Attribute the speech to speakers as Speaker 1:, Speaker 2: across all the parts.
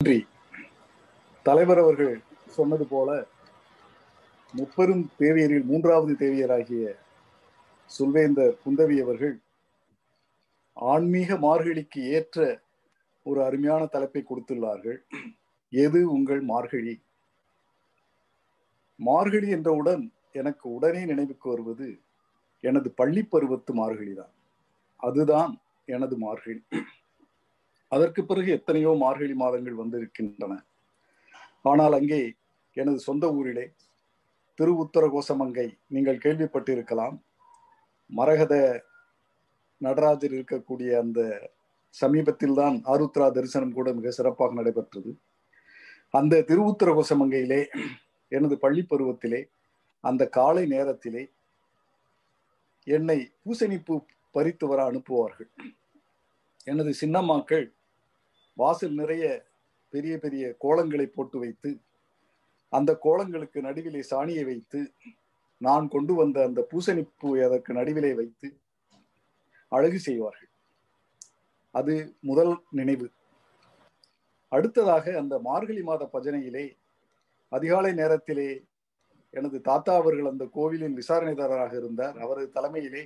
Speaker 1: நன்றி. தலைவர் அவர்கள் சொன்னது போல முப்பெரும் தேவியரில் மூன்றாவது தேவியராகிய சுல்வேந்தர் குந்தவி அவர்கள் ஆன்மீக மார்கழிக்கு ஏற்ற ஒரு அருமையான தலைப்பை கொடுத்துள்ளார்கள். எது உங்கள் மார்கழி? மார்கழி என்றவுடன் எனக்கு உடனே நினைவுக்கு வருவது எனது பள்ளி பருவத்து மார்கழி தான் அதுதான் எனது மார்கழி. அதற்கு பிறகு எத்தனையோ மார்கழி மாதங்கள் வந்திருக்கின்றன. ஆனால் அங்கே எனது சொந்த ஊரிலே திரு உத்தர கோசமங்கை நீங்கள் கேள்விப்பட்டிருக்கலாம். மரகத நடராஜர் இருக்கக்கூடிய அந்த சமீபத்தில் தான் ஆருத்ரா தரிசனம் கூட மிக சிறப்பாக நடைபெற்றது. அந்த திருவுத்தர கோசமங்கையிலே எனது பள்ளி பருவத்திலே அந்த காலை நேரத்திலே என்னை பூசணிப்பு பறித்து வர அனுப்புவார்கள். எனது சின்னம்மாக்கள் வாசல் நிறைய பெரிய பெரிய கோலங்களை போட்டு வைத்து அந்த கோலங்களுக்கு நடுவிலே சாணியை வைத்து நான் கொண்டு வந்த அந்த பூசணிப்பூ அதற்கு நடுவிலே வைத்து அழகு செய்வார்கள். அது முதல் நினைவு. அடுத்ததாக அந்த மார்கழி மாத பஜனையிலே அதிகாலை நேரத்திலே எனது தாத்தா அவர்கள் அந்த கோவிலின் விசாரணைதாரராக இருந்தார். அவரது தலைமையிலே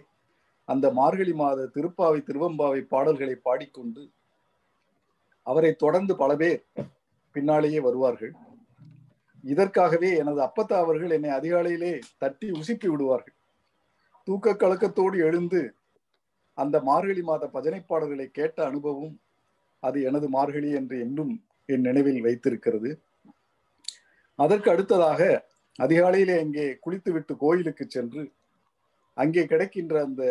Speaker 1: அந்த மார்கழி மாத திருப்பாவை திருவம்பாவை பாடல்களை பாடிக்கொண்டு அவரை தொடர்ந்து பல பேர் பின்னாலேயே வருவார்கள். இதற்காகவே எனது அப்பத்தா அவர்கள் என்னை அதிகாலையிலே தட்டி உசிப்பி விடுவார்கள். தூக்க கலக்கத்தோடு எழுந்து அந்த மார்கழி மாத பஜனை பாடல்களை கேட்ட அனுபவம் அது எனது மார்கழி என்று இன்னும் என் நினைவில் வைத்திருக்கிறது. அதற்கு அடுத்ததாக அதிகாலையிலே அங்கே குளித்துவிட்டு கோயிலுக்கு சென்று அங்கே கிடைக்கின்ற அந்த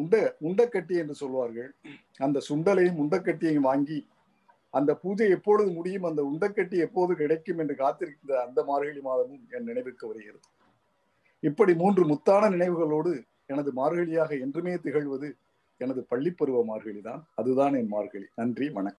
Speaker 1: உண்ட உண்டக்கட்டி என்று சொல்வார்கள். அந்த சுண்டலையும் உண்டக்கட்டியையும் வாங்கி அந்த பூஜை எப்பொழுது முடியும் அந்த உண்டக்கட்டி எப்போது கிடைக்கும் என்று காத்திருக்கிற அந்த மார்கழி மாதமும் என் நினைவுக்கு வருகிறது. இப்படி மூன்று முத்தான நினைவுகளோடு எனது மார்கழியாக என்றுமே திகழ்வது எனது பள்ளிப்பருவ மார்கழி தான் அதுதான் என் மார்கழி. நன்றி வணக்கம்.